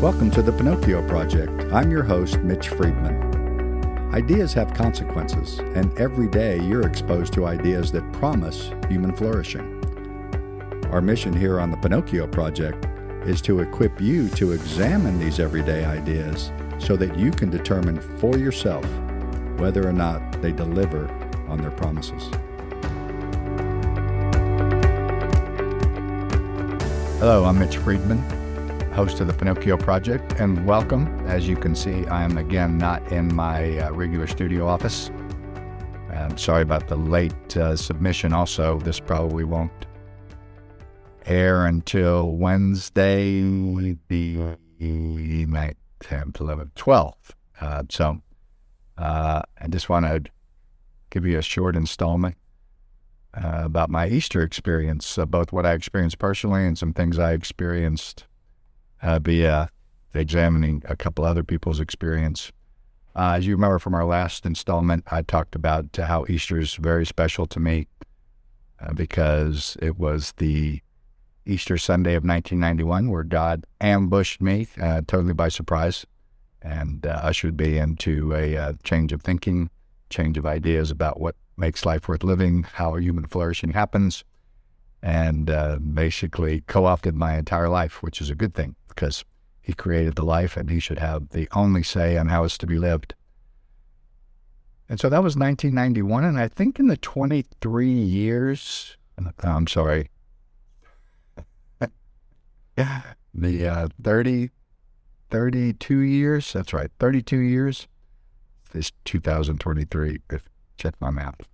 Welcome to the Pinocchio Project. I'm your host, Mitch Friedman. Ideas have consequences, and every day you're exposed to ideas that promise human flourishing. Our mission here on the Pinocchio Project is to equip you to examine these everyday ideas so that you can determine for yourself whether or not they deliver on their promises. Hello, I'm Mitch Friedman, host of the Pinocchio Project, and welcome. As you can see, I am again not in my uh, regular studio office. I'm sorry about the late uh, submission. Also, this probably won't air until Wednesday, the 9th, 10th, 11th, 12th. Uh, so uh, I just want to give you a short installment uh, about my Easter experience, uh, both what I experienced personally and some things I experienced uh, via examining a couple other people's experience. Uh, as you remember from our last installment, I talked about how Easter is very special to me because it was the Easter Sunday of 1991, where God ambushed me uh, totally by surprise and uh, ushered me into a uh, change of thinking, change of ideas about what makes life worth living, how human flourishing happens, and uh, basically co opted my entire life, which is a good thing because He created the life and He should have the only say on how it's to be lived. And so that was 1991. And I think in the 23 years, I'm sorry, Yeah. the uh, 30, 32 years. That's right, 32 years. This 2023, if check my math.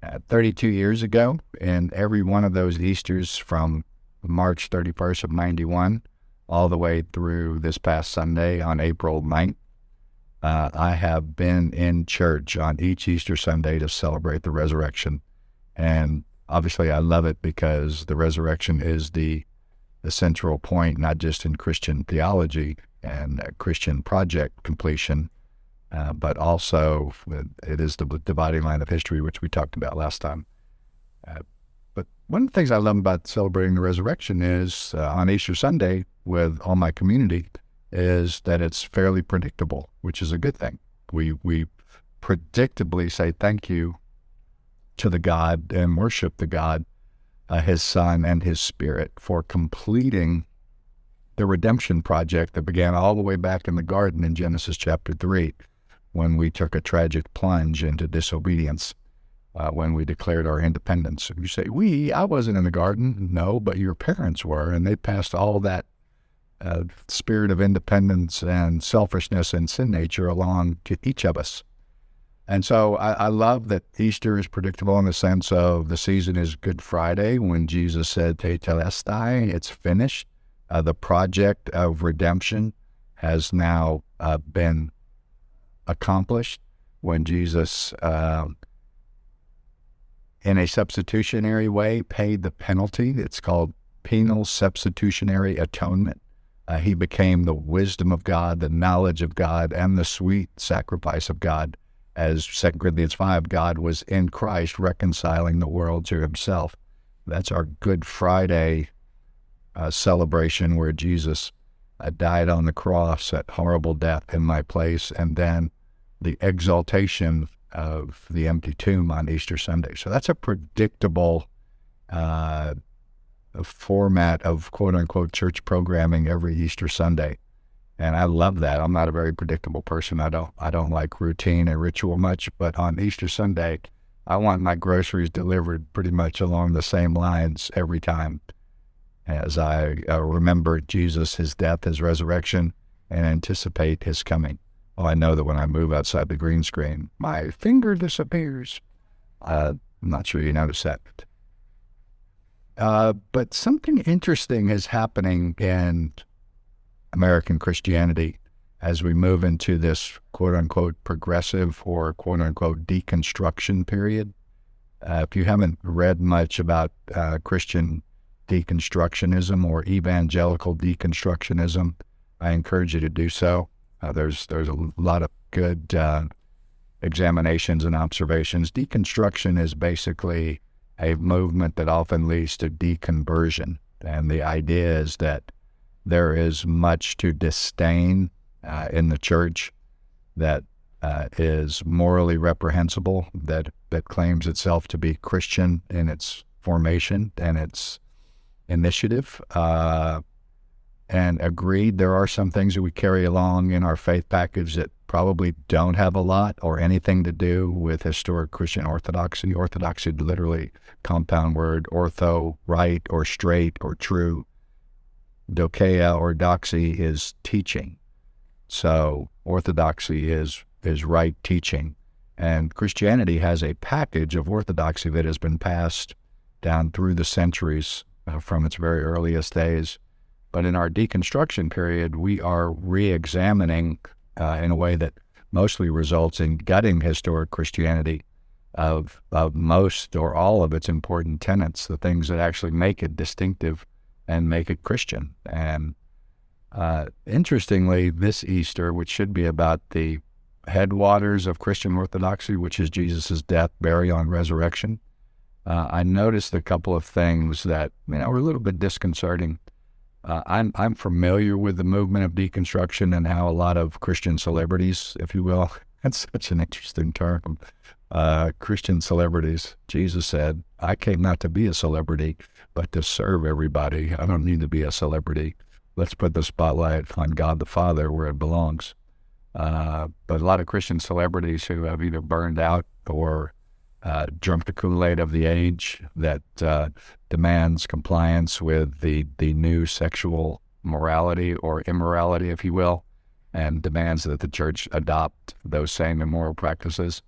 Uh, 32 years ago, and every one of those Easters from March 31st of 91 all the way through this past Sunday on April 9th, uh, I have been in church on each Easter Sunday to celebrate the resurrection. And obviously, I love it because the resurrection is the the central point, not just in Christian theology and Christian project completion, uh, but also it is the dividing line of history, which we talked about last time. Uh, but one of the things I love about celebrating the resurrection is uh, on Easter Sunday with all my community is that it's fairly predictable, which is a good thing. We we predictably say thank you to the God and worship the God uh, his Son and his Spirit for completing the redemption project that began all the way back in the garden in Genesis chapter 3 when we took a tragic plunge into disobedience. Uh, when we declared our independence. You say, we, I wasn't in the garden. No, but your parents were, and they passed all that uh, spirit of independence and selfishness and sin nature along to each of us. And so I, I, love that Easter is predictable in the sense of the season is Good Friday when Jesus said, Tetelestai, it's finished. Uh, the project of redemption has now uh, been accomplished when Jesus, uh, in a substitutionary way, paid the penalty. It's called penal substitutionary atonement. Uh, he became the wisdom of God, the knowledge of God, and the sweet sacrifice of God as 2 Corinthians 5, God was in Christ reconciling the world to himself. That's our Good Friday uh, celebration where Jesus uh, died on the cross at horrible death in my place, and then the exaltation of the empty tomb on Easter Sunday. So that's a predictable uh, format of quote unquote church programming every Easter Sunday and I love that. I'm not a very predictable person. I don't I don't like routine and ritual much, but on Easter Sunday, I want my groceries delivered pretty much along the same lines every time, as I uh, remember Jesus, His death, His resurrection, and anticipate His coming. Well, I know that when I move outside the green screen, my finger disappears. Uh, I'm not sure you noticed that. Uh, but something interesting is happening in American Christianity as we move into this quote unquote progressive or quote unquote deconstruction period. Uh, if you haven't read much about uh, Christian deconstructionism or evangelical deconstructionism, I encourage you to do so. Uh, there's there's a lot of good uh, examinations and observations. Deconstruction is basically a movement that often leads to deconversion, and the idea is that there is much to disdain uh, in the church that uh, is morally reprehensible, that, that claims itself to be Christian in its formation and its initiative. Uh, and agreed there are some things that we carry along in our faith package that probably don't have a lot or anything to do with historic Christian orthodoxy. Orthodoxy, literally, compound word, ortho, right or straight or true. Dokeia or doxy is teaching. So orthodoxy is is right teaching. And Christianity has a package of orthodoxy that has been passed down through the centuries uh, from its very earliest days. But in our deconstruction period, we are re examining uh, in a way that mostly results in gutting historic Christianity of, of most or all of its important tenets, the things that actually make it distinctive and make it Christian. And uh, interestingly, this Easter, which should be about the headwaters of Christian orthodoxy, which is Jesus' death, burial, and resurrection, uh, I noticed a couple of things that you know were a little bit disconcerting. Uh, I'm I'm familiar with the movement of deconstruction and how a lot of Christian celebrities, if you will, that's such an interesting term. Uh, Christian celebrities. Jesus said, "I came not to be a celebrity, but to serve everybody. I don't need to be a celebrity. Let's put the spotlight on God the Father where it belongs." Uh, but a lot of Christian celebrities who have either burned out or uh, drunk the Kool Aid of the age that uh, demands compliance with the, the new sexual morality or immorality, if you will, and demands that the church adopt those same immoral practices.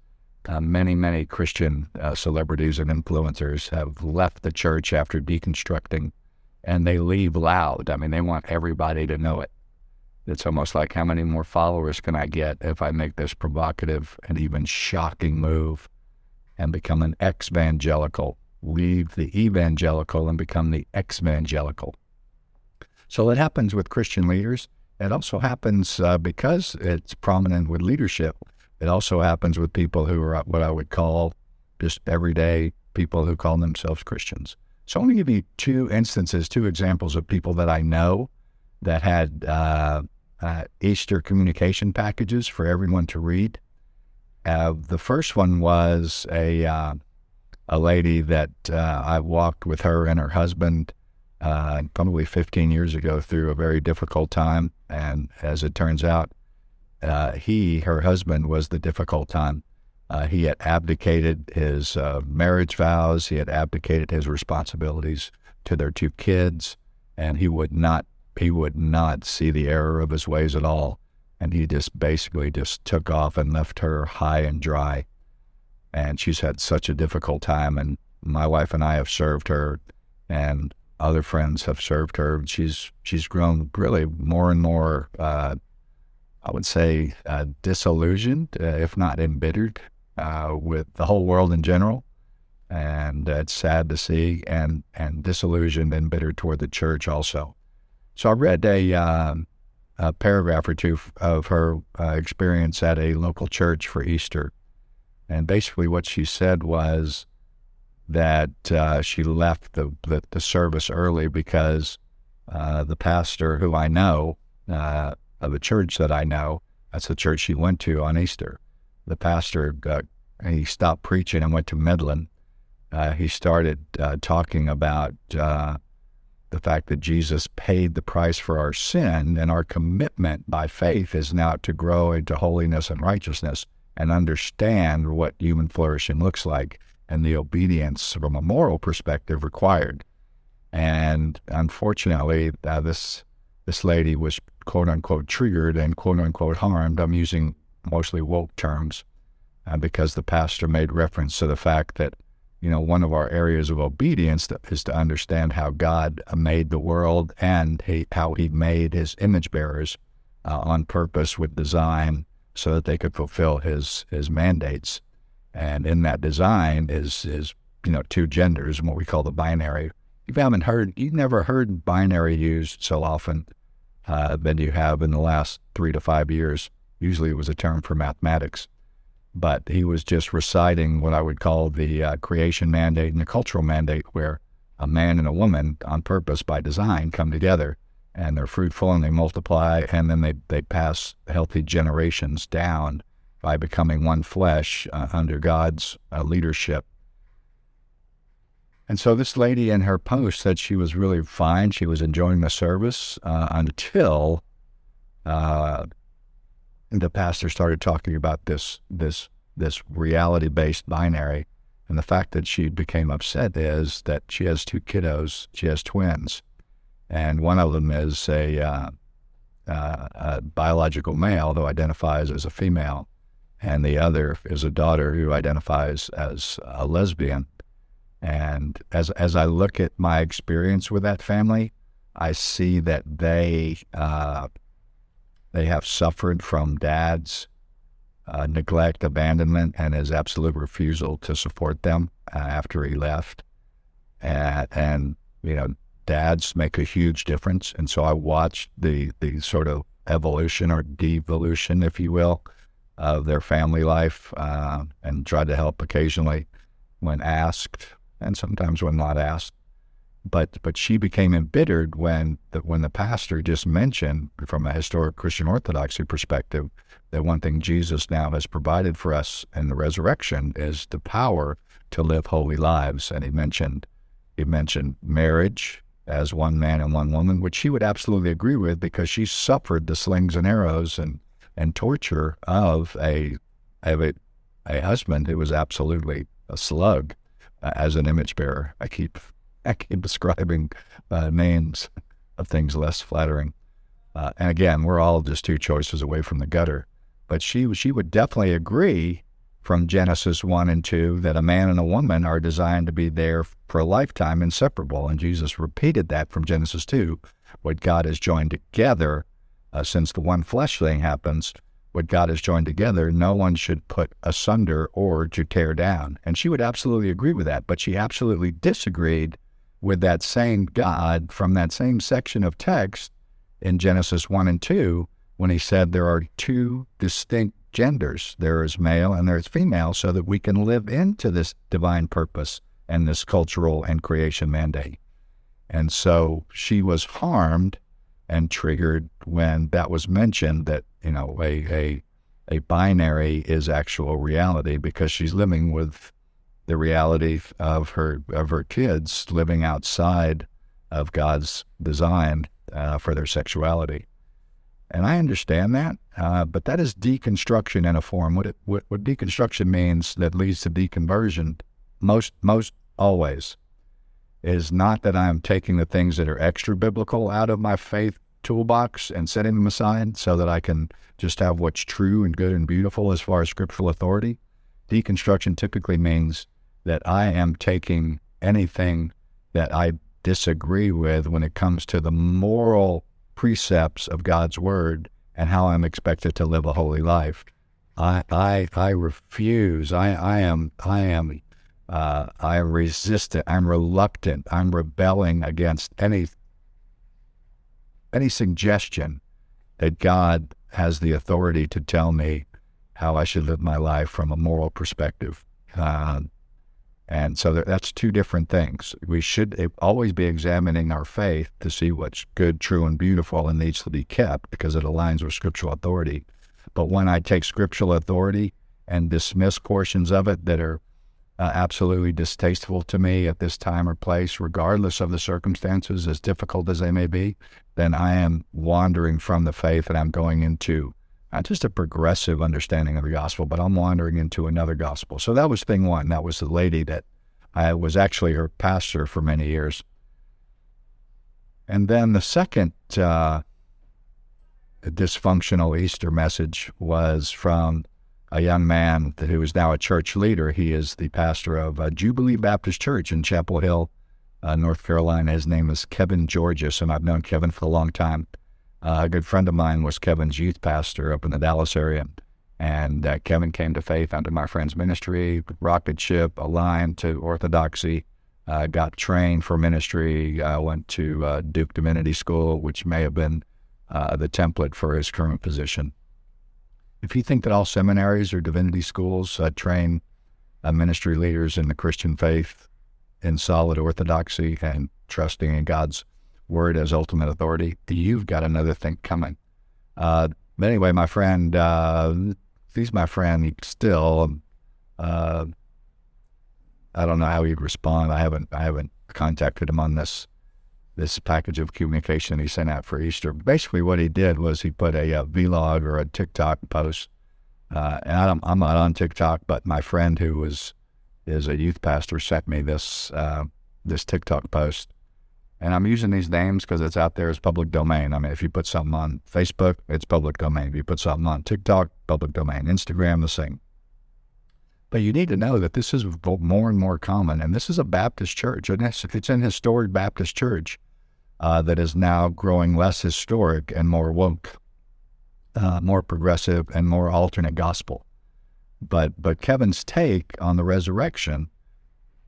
Uh, many, many Christian uh, celebrities and influencers have left the church after deconstructing, and they leave loud. I mean, they want everybody to know it. It's almost like how many more followers can I get if I make this provocative and even shocking move and become an ex-evangelical, leave the evangelical and become the ex-evangelical. So it happens with Christian leaders. It also happens uh, because it's prominent with leadership. It also happens with people who are what I would call just everyday people who call themselves Christians. So I'm going to give you two instances, two examples of people that I know that had uh, uh, Easter communication packages for everyone to read. Uh, the first one was a uh, a lady that uh, I walked with her and her husband uh, probably 15 years ago through a very difficult time, and as it turns out, uh, he, her husband, was the difficult time. he had abdicated his marriage vows. He had abdicated his responsibilities to their two kids, and he would not he would not see the error of his ways at all. And he just basically just took off and left her high and dry. And she's had such a difficult time. And my wife and I have served her, and other friends have served her. She's she's grown really more and more, uh, I would say, uh, disillusioned, uh, if not embittered, uh, with the whole world in general. And it's sad to see, and and disillusioned and bitter toward the church also. So I read a, um, a paragraph or two of her uh, experience at a local church for Easter. And basically, what she said was that uh, she left the, the, the, service early because uh, the pastor who I know, uh, of a church that I know, that's the church she went to on Easter. The pastor, he stopped preaching and went to meddlin'. Uh, he started uh, talking about the fact that Jesus paid the price for our sin and our commitment by faith is now to grow into holiness and righteousness and understand what human flourishing looks like and the obedience from a moral perspective required. And unfortunately, uh, this this lady was quote unquote triggered and quote unquote harmed. I'm using mostly woke terms uh, because the pastor made reference to the fact that you know, one of our areas of obedience is to understand how God made the world and he, how He made His image bearers uh, on purpose with design so that they could fulfill His His mandates. And in that design is is you know two genders, and what we call the binary. You haven't heard, you've never heard binary used so often uh, than you have in the last three to five years. Usually, it was a term for mathematics but he was just reciting what I would call the uh, creation mandate and the cultural mandate, where a man and a woman, on purpose by design, come together and they're fruitful and they multiply, and then they, they pass healthy generations down by becoming one flesh uh, under God's uh, leadership. And so this lady in her post said she was really fine. She was enjoying the service uh, until uh, the pastor started talking about this this this reality based binary. And the fact that she became upset is that she has two kiddos. She has twins, and one of them is a, uh, uh, a biological male who identifies as a female, and the other is a daughter who identifies as a lesbian. And as as I look at my experience with that family, I see that they uh, they have suffered from dad's uh, neglect, abandonment, and his absolute refusal to support them uh, after he left. And, and, you know, dads make a huge difference. And so I watched the, the sort of evolution or devolution, if you will, of their family life uh, and tried to help occasionally when asked and sometimes when not asked. But but she became embittered when the, when the pastor just mentioned, from a historic Christian orthodoxy perspective, that one thing Jesus now has provided for us in the resurrection is the power to live holy lives. And he mentioned he mentioned marriage as one man and one woman, which she would absolutely agree with because she suffered the slings and arrows and and torture of a of a, a husband who was absolutely a slug uh, as an image bearer. I keep I keep describing uh, names of things less flattering. Uh, and again, we're all just two choices away from the gutter. But she she would definitely agree from Genesis one and two that a man and a woman are designed to be there for a lifetime, inseparable. And Jesus repeated that from Genesis two, what God has joined together. Uh, since the one flesh thing happens, what God has joined together, no one should put asunder or to tear down. And she would absolutely agree with that, but she absolutely disagreed with that same God from that same section of text in Genesis 1 and 2 when he said there are two distinct genders there is male and there is female, so that we can live into this divine purpose and this cultural and creation mandate. And so she was harmed and triggered when that was mentioned that, you know, a, a, a binary is actual reality because she's living with the reality of her of her kids living outside of God's design uh, for their sexuality. And I understand that, uh, but that is deconstruction in a form. What, it, what, what deconstruction means that leads to deconversion, most most always, is not that I'm taking the things that are extra biblical out of my faith toolbox and setting them aside so that I can just have what's true and good and beautiful as far as scriptural authority. Deconstruction typically means that I am taking anything that I disagree with when it comes to the moral precepts of God's word and how I'm expected to live a holy life. I I I refuse. I I am I am uh, I am resistant. I'm reluctant. I'm rebelling against any any suggestion that God has the authority to tell me how I should live my life from a moral perspective. Uh, and so that's two different things. We should always be examining our faith to see what's good, true, and beautiful and needs to be kept because it aligns with scriptural authority. But when I take scriptural authority and dismiss portions of it that are uh, absolutely distasteful to me at this time or place, regardless of the circumstances, as difficult as they may be, then I am wandering from the faith and I'm going into not just a progressive understanding of the gospel, but I'm wandering into another gospel. So that was thing one. That was the lady that I was actually her pastor for many years. And then the second uh, dysfunctional Easter message was from a young man who is now a church leader. He is the pastor of uh, Jubilee Baptist Church in Chapel Hill, uh, North Carolina. His name is Kevin Georges, and I've known Kevin for a long time. Uh, a good friend of mine was Kevin's youth pastor up in the Dallas area. And uh, Kevin came to faith under my friend's ministry, rocket ship, aligned to orthodoxy, uh, got trained for ministry, uh, went to uh, Duke Divinity School, which may have been uh, the template for his current position. If you think that all seminaries or divinity schools train ministry leaders in the Christian faith in solid orthodoxy and trusting in God's word as ultimate authority, you've got another thing coming. Uh, but anyway, my friend, uh, he's my friend still. Uh, I don't know how he'd respond. I haven't I haven't contacted him on this this package of communication he sent out for Easter. Basically, what he did was he put a, a vlog or a TikTok post. Uh, and I'm, I'm not on TikTok, but my friend who was is a youth pastor sent me this uh, this TikTok post, and I'm using these names because it's out there as public domain. I mean, if you put something on Facebook, it's public domain. If you put something on TikTok, public domain. Instagram, the same. But you need to know that this is more and more common, and this is a Baptist church, and it's, an historic Baptist church uh, that is now growing less historic and more woke, uh, more progressive, and more alternate gospel. But but Kevin's take on the resurrection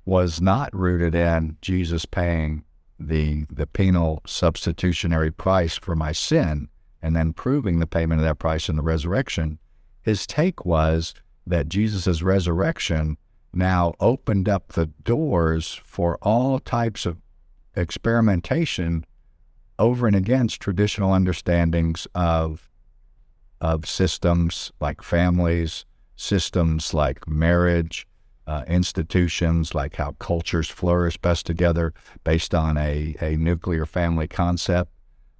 was not rooted in Jesus paying the the penal substitutionary price for my sin and then proving the payment of that price in the resurrection. His take was that Jesus' resurrection now opened up the doors for all types of experimentation over and against traditional understandings of of systems like families, systems like marriage, uh, institutions like how cultures flourish best together based on a, a nuclear family concept.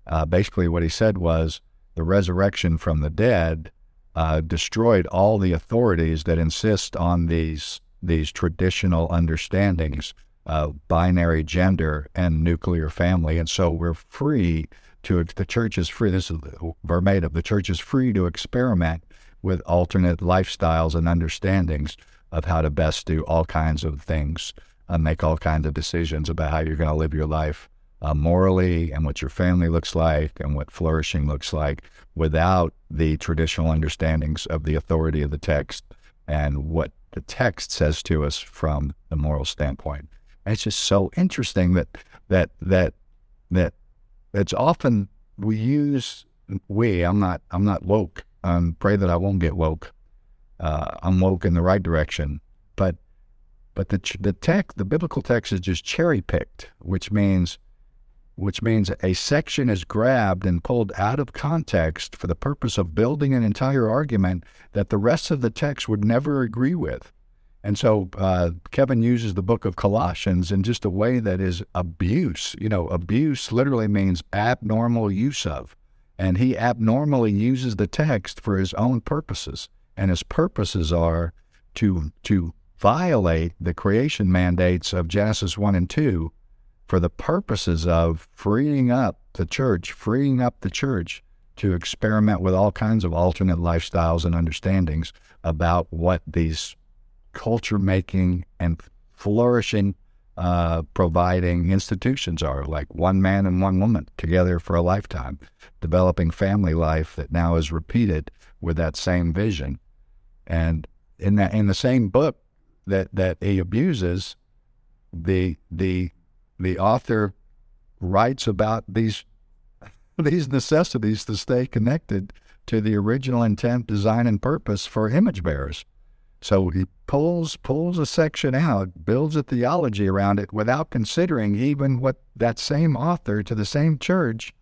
Uh, basically, what he said was the resurrection from the dead uh, destroyed all the authorities that insist on these these traditional understandings of binary gender and nuclear family, and so we're free to the church is free. This is verbatim. The church is free to experiment with alternate lifestyles and understandings of how to best do all kinds of things and make all kinds of decisions about how you're going to live your life uh, morally and what your family looks like and what flourishing looks like without the traditional understandings of the authority of the text and what the text says to us from the moral standpoint. And it's just so interesting that that that that it's often we use we I'm not I'm not woke. Um, pray that I won't get woke. Uh, I'm woke in the right direction, but but the the text the biblical text is just cherry picked, which means which means a section is grabbed and pulled out of context for the purpose of building an entire argument that the rest of the text would never agree with. And so uh, Kevin uses the book of Colossians in just a way that is abuse. You know, abuse literally means abnormal use of. And he abnormally uses the text for his own purposes. And his purposes are to, to violate the creation mandates of Genesis 1 and 2 for the purposes of freeing up the church, freeing up the church to experiment with all kinds of alternate lifestyles and understandings about what these culture making and flourishing uh, providing institutions are like one man and one woman together for a lifetime, developing family life that now is repeated with that same vision. And in that in the same book that that he abuses, the the the author writes about these these necessities to stay connected to the original intent, design, and purpose for image bearers. So he pulls pulls a section out, builds a theology around it without considering even what that same author to the same church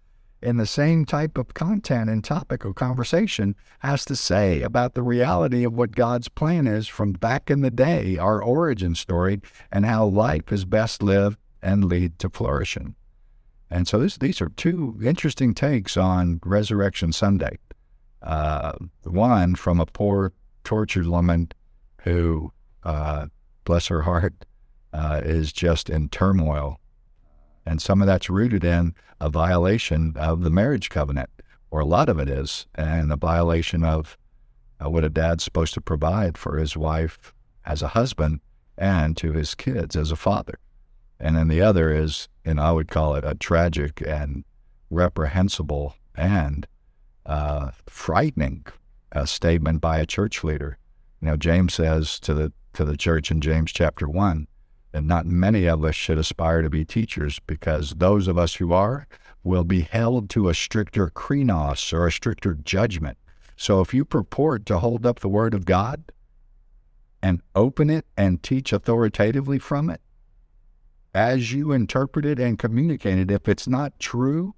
in the same type of content and topic conversation has to say about the reality of what God's plan is from back in the day, our origin story, and how life is best lived and lead to flourishing. And so this, these are two interesting takes on Resurrection Sunday. Uh, one from a poor, tortured woman who, uh, bless her heart, uh, is just in turmoil. And some of that's rooted in a violation of the marriage covenant, or a lot of it is, and a violation of uh, what a dad's supposed to provide for his wife as a husband and to his kids as a father. And then the other is, and I would call it a tragic and reprehensible and uh, frightening uh, statement by a church leader. You know, James says to the to the church in James chapter one that not many of us should aspire to be teachers because those of us who are will be held to a stricter krenos or a stricter judgment. So if you purport to hold up the word of God and open it and teach authoritatively from it, as you interpret it and communicate it, if it's not true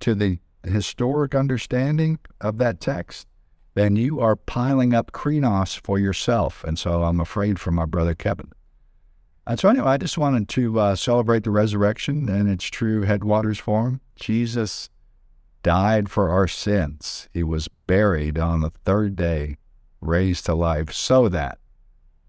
to the historic understanding of that text, then you are piling up krenos for yourself. And so I'm afraid for my brother Kevin. And so, anyway, I just wanted to uh, celebrate the resurrection and its true headwaters form. Jesus died for our sins. He was buried on the third day, raised to life, so that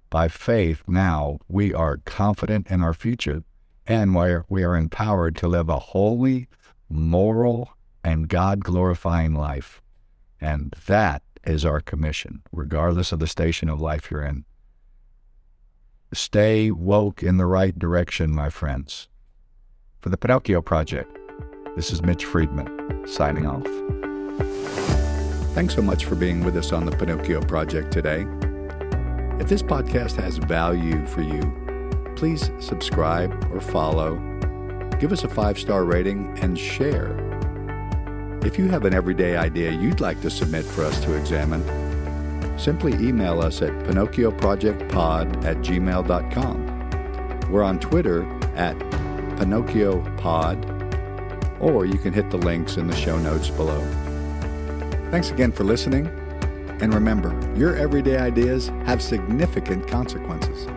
by faith now we are confident in our future and where we are empowered to live a holy, moral, and God glorifying life. And that is our commission, regardless of the station of life you're in. Stay woke in the right direction, my friends. For the Pinocchio Project, this is Mitch Friedman signing off. Thanks so much for being with us on the Pinocchio Project today. If this podcast has value for you, please subscribe or follow, give us a five star rating, and share. If you have an everyday idea you'd like to submit for us to examine, simply email us at pinocchioprojectpod at gmail.com. We're on Twitter at PinocchioPod, or you can hit the links in the show notes below. Thanks again for listening, and remember, your everyday ideas have significant consequences.